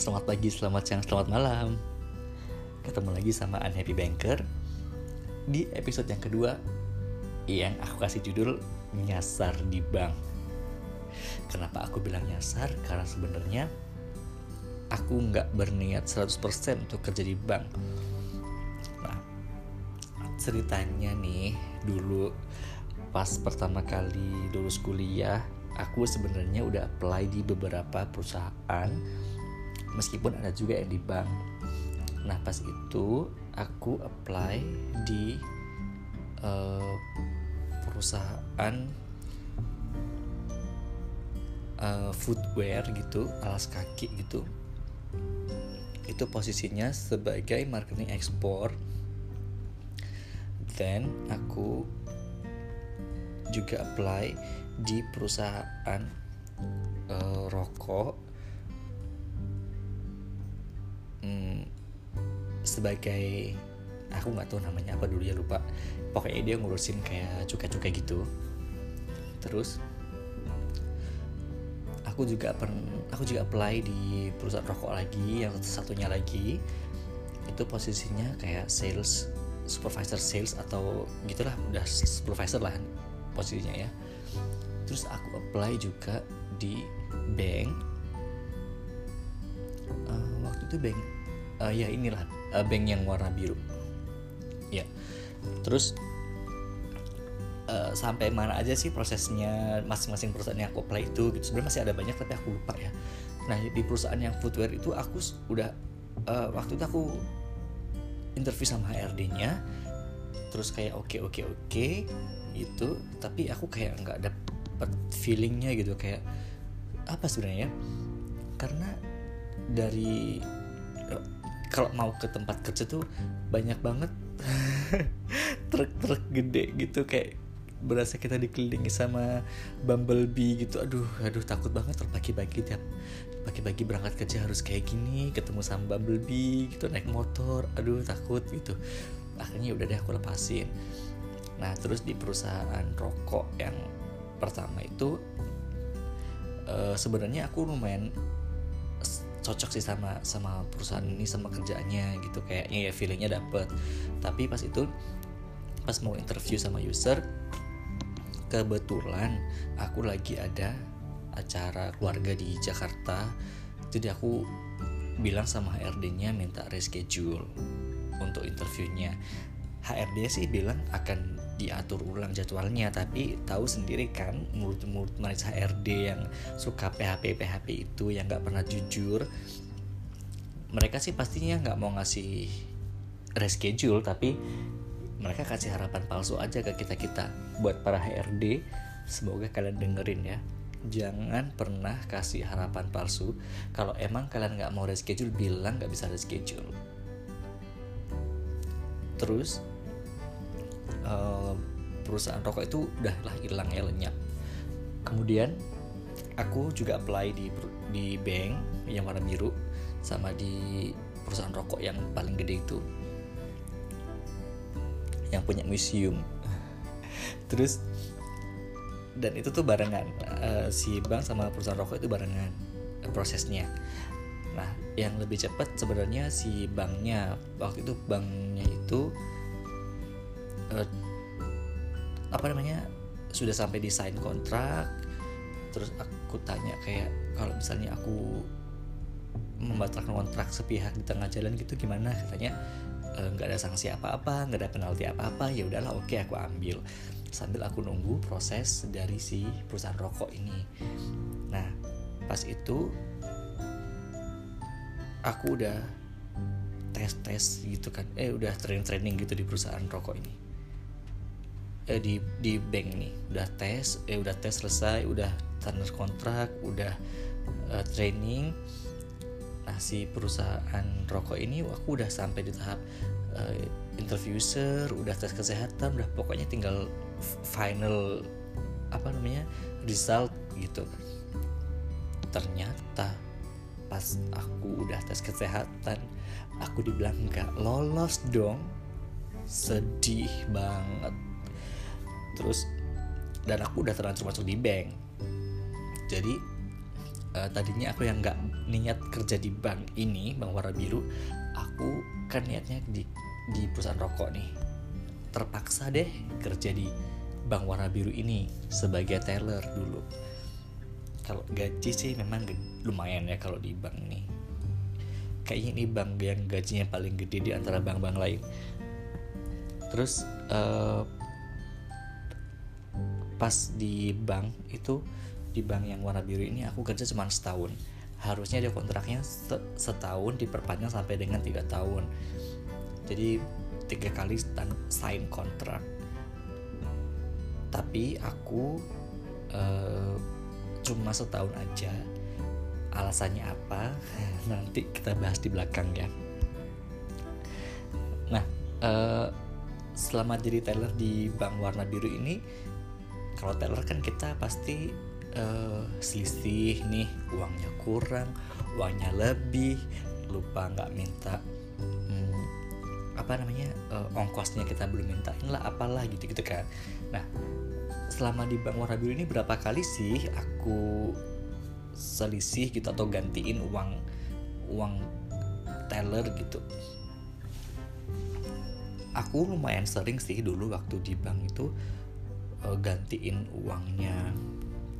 Selamat pagi, selamat siang, selamat malam. Ketemu lagi sama Unhappy Banker. Di episode yang kedua Yang aku kasih judul Nyasar di Bank. Kenapa aku bilang nyasar? Karena sebenarnya Aku nggak berniat 100% untuk kerja di bank. Nah Ceritanya nih Dulu Pas pertama kali lulus kuliah aku sebenarnya udah apply di beberapa perusahaan meskipun ada juga yang di bank. Nah pas itu aku apply di uh, perusahaan uh, footwear gitu alas kaki gitu. Itu posisinya sebagai marketing ekspor then aku juga apply di perusahaan uh, rokok hmm, sebagai aku nggak tahu namanya apa dulu ya lupa. Pokoknya dia ngurusin kayak cukai-cukai gitu. Terus aku juga pen aku juga apply di perusahaan rokok lagi yang satunya lagi. Itu posisinya kayak sales supervisor sales atau gitulah udah supervisor lah posisinya ya. Terus aku apply juga di bank itu bank uh, ya inilah uh, bank yang warna biru. Ya terus uh, sampai mana aja sih prosesnya masing-masing perusahaan yang aku apply itu gitu. Sebenarnya masih ada banyak tapi aku lupa ya. Nah di perusahaan yang footwear itu aku udah uh, waktu itu aku interview sama HRD-nya terus kayak oke okay, oke okay, oke okay, gitu. Tapi aku kayak nggak ada dapat feelingnya gitu. Kayak apa sebenarnya? Karena dari kalau mau ke tempat kerja tuh banyak banget. Truk-truk gede gitu kayak berasa kita dikelilingi sama bumblebee gitu. Aduh aduh takut banget terpagi-pagi tiap pagi-pagi berangkat kerja harus kayak gini ketemu sama bumblebee gitu naik motor. Aduh takut gitu. Akhirnya udah deh aku lepasin. Nah terus di perusahaan rokok yang pertama itu uh, sebenarnya aku lumayan cocok sih sama sama perusahaan ini sama kerjaannya gitu. Kayaknya ya feelingnya dapet. Tapi pas itu pas mau interview sama user kebetulan aku lagi ada acara keluarga di Jakarta. Jadi aku bilang sama HRD-nya minta reschedule untuk interviewnya. HRD sih bilang akan diatur ulang jadwalnya tapi tahu sendiri kan mulut-mulut manis HRD yang suka PHP PHP itu yang nggak pernah jujur mereka sih pastinya nggak mau ngasih reschedule tapi mereka kasih harapan palsu aja ke kita kita buat para HRD semoga kalian dengerin ya. Jangan pernah kasih harapan palsu. Kalau emang kalian nggak mau reschedule bilang nggak bisa reschedule. Terus uh, perusahaan rokok itu udah lah hilang ya lenyap. Kemudian aku juga apply di di bank yang warna biru sama di perusahaan rokok yang paling gede itu yang punya museum. Terus dan itu tuh barengan uh, si bank sama perusahaan rokok itu barengan uh, prosesnya. Nah yang lebih cepat sebenarnya si banknya waktu itu banknya itu uh, apa namanya sudah sampai di sign kontrak terus aku tanya kayak kalau misalnya aku membatalkan kontrak sepihak di tengah jalan gitu gimana? Katanya e, nggak e, ada sanksi apa-apa nggak ada penalti apa-apa ya udahlah oke aku ambil. Sambil aku nunggu proses dari si perusahaan rokok ini. Nah pas itu aku udah tes tes gitu kan eh udah training training gitu di perusahaan rokok ini eh, di di bank nih udah tes eh udah tes selesai udah tanda kontrak udah uh, training. Nah si perusahaan rokok ini aku udah sampai di tahap uh, interview udah tes kesehatan udah pokoknya tinggal final apa namanya result gitu. Ternyata pas aku udah tes kesehatan aku dibilang nggak lolos dong. Sedih banget terus dan aku udah terlanjur masuk di bank. Jadi uh, tadinya aku yang nggak niat kerja di bank ini bank warna biru aku kan niatnya di di perusahaan rokok nih. Terpaksa deh kerja di bank warna biru ini sebagai teller dulu. Kalau gaji sih memang lumayan ya kalau di bank nih. Kayaknya ini bank yang gajinya paling gede di antara bank-bank lain. Terus uh, pas di bank itu di bank yang warna biru ini aku kerja cuma setahun. Harusnya dia kontraknya setahun diperpanjang sampai dengan tiga tahun. Jadi tiga kali sign kontrak. Tapi aku uh, cuma setahun aja. Alasannya apa? Nanti kita bahas di belakang ya. Nah uh, selama jadi teller di bank warna biru ini kalau teller kan kita pasti uh, selisih nih uangnya kurang uangnya lebih lupa nggak minta hmm, apa namanya uh, ongkosnya kita belum mintain lah apalah gitu gitu kan. Nah selama di bank warna biru ini berapa kali sih aku selisih gitu atau gantiin uang uang teller gitu? Aku lumayan sering sih dulu waktu di bank itu uh, gantiin uangnya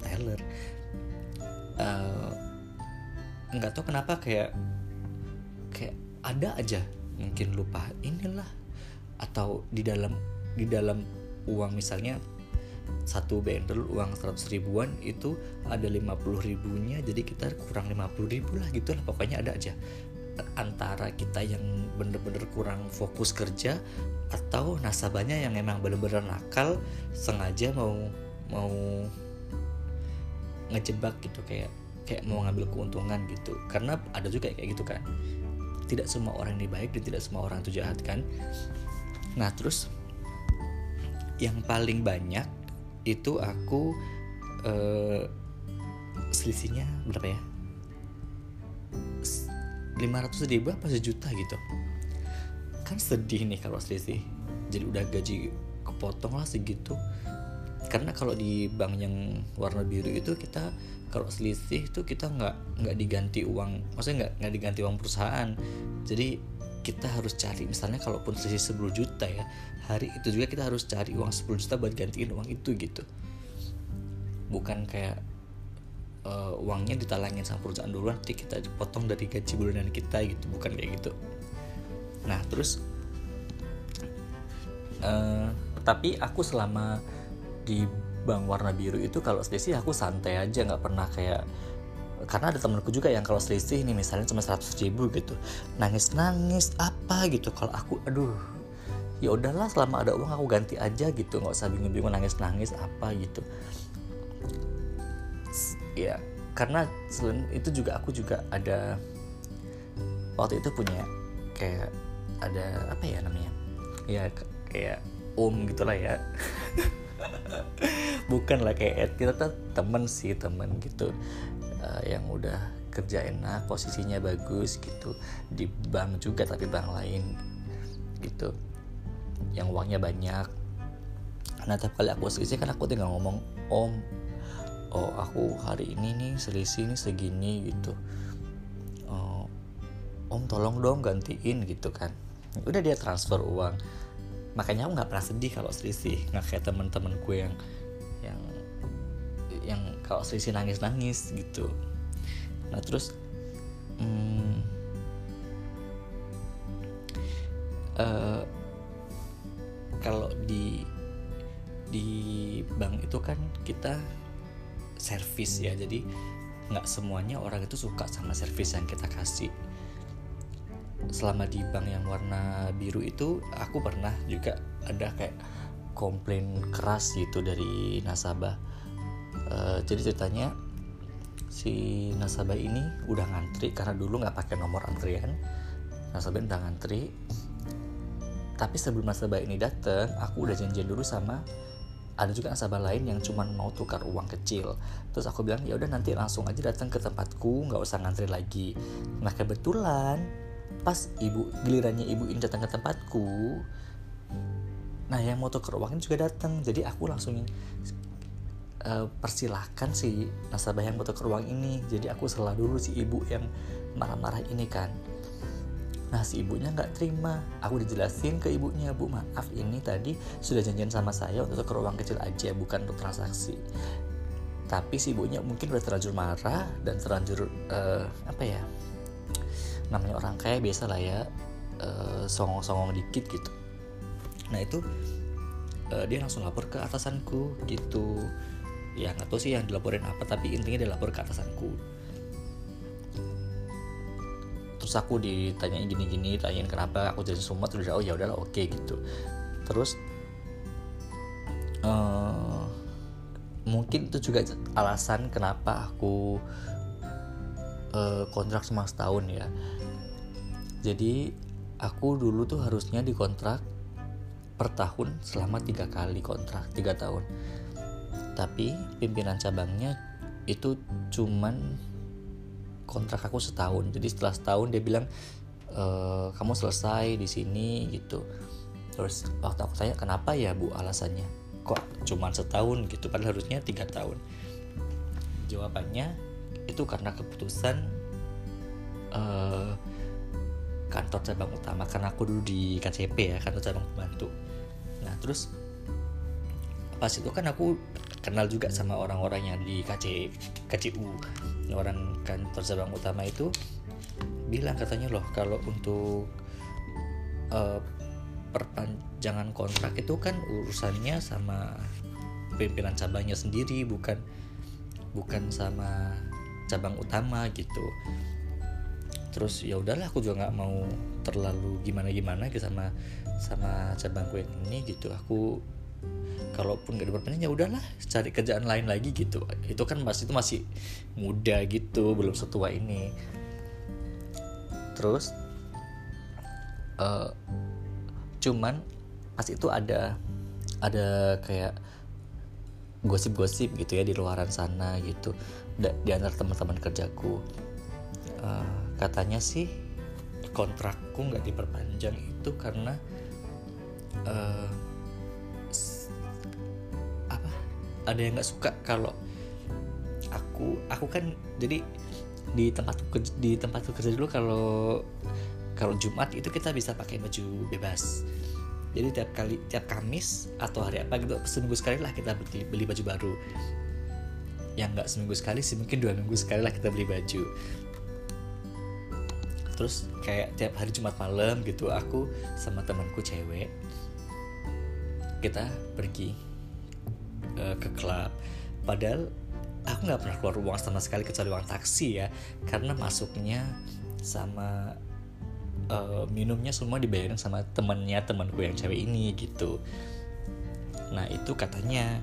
teller uh, nggak tahu kenapa kayak kayak ada aja mungkin lupa inilah. Atau di dalam di dalam uang misalnya satu bendel uang 100 ribuan itu ada 50 ribunya jadi kita kurang 50 ribu lah gitu lah pokoknya ada aja antara kita yang bener-bener kurang fokus kerja atau nasabahnya yang emang bener-bener nakal sengaja mau mau ngejebak gitu kayak kayak mau ngambil keuntungan gitu. Karena ada juga kayak gitu kan. Tidak semua orang ini baik dan tidak semua orang itu jahat kan. Nah terus yang paling banyak itu aku uh, selisihnya berapa ya 500 ribu apa sejuta gitu. Kan sedih nih kalau selisih jadi udah gaji kepotong lah segitu. Karena kalau di bank yang warna biru itu kita kalau selisih itu kita nggak nggak diganti uang. Maksudnya nggak nggak diganti uang perusahaan. Jadi kita harus cari misalnya kalaupun selisih 10 juta ya hari itu juga kita harus cari uang 10 juta buat gantiin uang itu gitu. Bukan kayak uh, uangnya ditalangin sama perusahaan dulu nanti kita potong dari gaji bulanan kita gitu bukan kayak gitu. Nah terus uh, tapi aku selama di bank warna biru itu kalau selisih aku santai aja nggak pernah kayak karena ada temenku juga yang kalau selisih ini misalnya cuma 100 ribu gitu nangis nangis apa gitu. Kalau aku aduh ya udahlah selama ada uang aku ganti aja gitu nggak usah bingung bingung nangis nangis apa gitu ya karena selain itu juga aku juga ada waktu itu punya kayak ada apa ya namanya? Ya kayak om gitulah ya. Bukan lah kayak kita tuh temen sih temen gitu. Uh, yang udah kerja enak posisinya bagus gitu. Di bank juga tapi bank lain gitu. Yang uangnya banyak. Nah tiap kali aku selisih kan aku tinggal ngomong om oh aku hari ini nih selisih nih segini gitu. Oh, om tolong dong gantiin gitu kan. Udah dia transfer uang. Makanya aku nggak pernah sedih kalau selisih. Nggak kayak temen-temenku yang yang yang kalau selisih nangis nangis gitu. Nah terus hmm, uh, kalau di di bank itu kan kita servis ya. Jadi nggak semuanya orang itu suka sama servis yang kita kasih. Selama di bank yang warna biru itu aku pernah juga ada kayak komplain keras gitu dari nasabah. Uh, jadi ceritanya si nasabah ini udah ngantri karena dulu nggak pakai nomor antrian. Nasabah udah ngantri. Tapi sebelum nasabah ini datang aku udah janjian dulu sama ada juga nasabah lain yang cuma mau tukar uang kecil. Terus aku bilang ya udah nanti langsung aja datang ke tempatku nggak usah ngantri lagi. Nah kebetulan pas ibu gilirannya ibu ini datang ke tempatku nah yang mau tukar uang ini juga datang. Jadi aku langsung uh, persilahkan si nasabah yang butuh ke ruang ini. Jadi aku salah dulu si ibu yang marah-marah ini kan Nah si ibunya nggak terima. Aku dijelasin ke ibunya Bu maaf ini tadi sudah janjian sama saya untuk ke ruang kecil aja Bukan untuk transaksi. Tapi si ibunya mungkin udah terlanjur marah Dan terlanjur uh, Apa ya Namanya orang kaya biasa lah ya uh, Songong-songong dikit gitu. Nah itu uh, Dia langsung lapor ke atasanku gitu. Ya nggak tahu sih yang dilaporin apa Tapi intinya dia lapor ke atasanku terus aku ditanyain gini-gini tanyain kenapa aku jadi sumat terus oh ya udahlah oke okay, gitu. Terus uh, mungkin itu juga alasan kenapa aku uh, kontrak selama setahun ya. Jadi aku dulu tuh harusnya dikontrak per tahun selama tiga kali kontrak tiga tahun. Tapi pimpinan cabangnya itu cuman kontrak aku setahun. Jadi setelah setahun dia bilang e, kamu selesai di sini gitu. Terus waktu aku tanya kenapa ya bu alasannya? Kok cuma setahun? Gitu. Padahal harusnya tiga tahun. Jawabannya itu karena keputusan uh, kantor cabang utama. Karena aku dulu di KCP ya kantor cabang pembantu. Nah terus pas itu kan aku kenal juga sama orang-orang yang di KC KCU orang kantor cabang utama itu bilang katanya loh kalau untuk uh, perpanjangan kontrak itu kan urusannya sama pimpinan cabangnya sendiri bukan bukan sama cabang utama gitu. Terus ya udahlah aku juga nggak mau terlalu gimana gimana gitu sama sama cabang gue ini gitu. Aku kalaupun gak diperpanjang ya udahlah cari kerjaan lain lagi gitu. Itu kan masih itu masih muda gitu belum setua ini. Terus uh, cuman pas itu ada ada kayak gosip-gosip gitu ya di luaran sana gitu di antara teman-teman kerjaku. Uh, katanya sih kontrakku nggak diperpanjang itu karena uh, ada yang nggak suka kalau aku aku kan jadi di tempat di tempat kerja dulu kalau kalau Jumat itu kita bisa pakai baju bebas. Jadi tiap kali tiap Kamis atau hari apa gitu seminggu sekali lah kita beli, beli baju baru. Yang nggak seminggu sekali sih mungkin dua minggu sekali lah kita beli baju. Terus kayak tiap hari Jumat malam gitu aku sama temanku cewek kita pergi ke klub. Padahal aku nggak pernah keluar uang sama sekali kecuali uang taksi ya karena masuknya sama uh, minumnya semua dibayarin sama temennya temanku yang cewek ini gitu. Nah itu katanya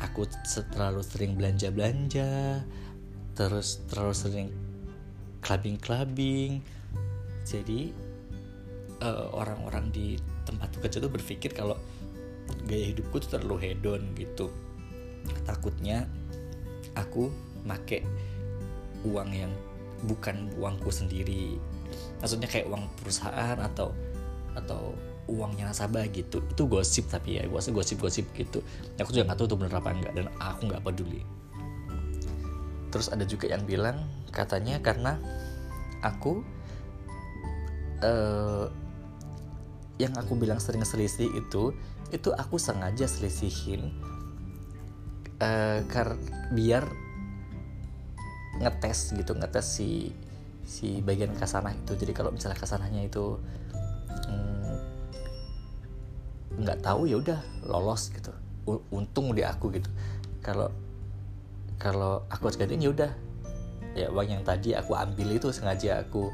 aku terlalu sering belanja belanja terus terlalu sering clubbing clubbing jadi uh, orang-orang di tempat kerja tuh berpikir kalau gaya hidupku tuh terlalu hedon gitu takutnya aku make uang yang bukan uangku sendiri. Maksudnya kayak uang perusahaan atau atau uangnya nasabah gitu. Itu gosip tapi ya gue gosip-gosip gitu. Aku juga nggak tahu itu bener apa enggak dan aku nggak peduli. Terus ada juga yang bilang katanya karena aku uh, yang aku bilang sering selisih itu itu aku sengaja selisihin uh, kar biar ngetes gitu ngetes si si bagian kasanah itu. Jadi kalau misalnya kasanahnya itu mm, nggak mm, tahu ya udah lolos gitu. Untung di aku gitu. Kalau kalau aku harus gantiin ya udah. Ya uang yang tadi aku ambil itu sengaja aku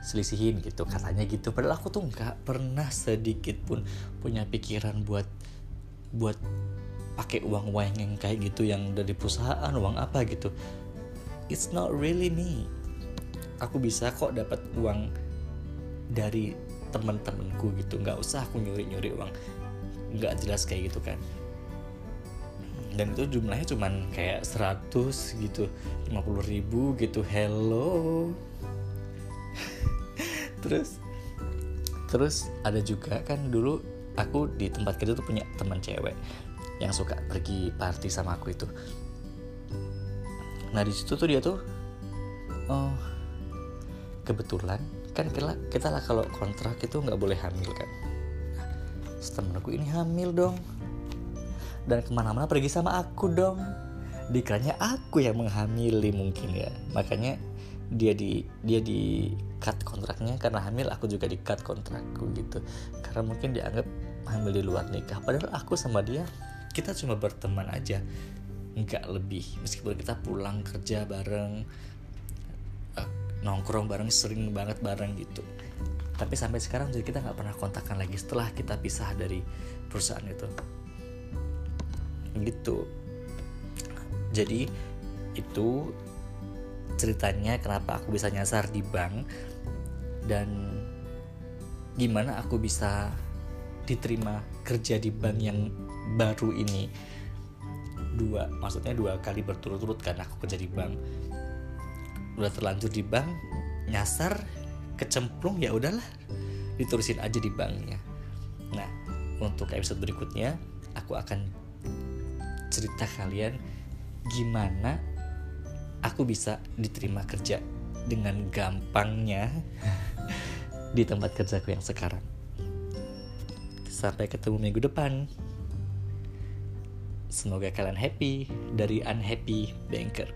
selisihin gitu. Katanya gitu. Padahal aku tuh nggak pernah sedikit pun punya pikiran buat buat pakai uang uang yang kayak gitu yang dari perusahaan uang apa gitu. It's not really me. Aku bisa kok dapat uang dari teman-temanku gitu. Nggak usah aku nyuri nyuri uang. Nggak jelas kayak gitu kan. Dan itu jumlahnya cuman kayak 100 gitu. 50 ribu gitu. Hello. Terus terus ada juga kan dulu aku di tempat kerja tuh punya teman cewek yang suka pergi party sama aku itu. Nah di situ tuh dia tuh oh kebetulan kan kita kita lah kalau kontrak itu nggak boleh hamil kan? Nah, aku ini hamil dong. Dan ke mana-mana pergi sama aku dong. Dikiranya aku yang menghamili mungkin ya. Makanya dia di dia di cut kontraknya karena hamil aku juga di cut kontrakku gitu. Karena mungkin dianggap hamil di luar nikah. Padahal aku sama dia kita cuma berteman aja nggak lebih. Meskipun kita pulang kerja bareng uh, nongkrong bareng sering banget bareng gitu. Tapi sampai sekarang jadi kita nggak pernah kontakkan lagi setelah kita pisah dari perusahaan itu. Gitu. Jadi itu ceritanya kenapa aku bisa nyasar di bank dan gimana aku bisa diterima kerja di bank yang baru ini dua maksudnya dua kali berturut-turut kan aku kerja di bank udah terlanjur di bank nyasar kecemplung ya udahlah ditulisin aja di banknya nah untuk episode berikutnya aku akan cerita kalian gimana aku bisa diterima kerja dengan gampangnya di tempat kerjaku yang sekarang. Sampai ketemu minggu depan. Semoga kalian happy dari unhappy banker.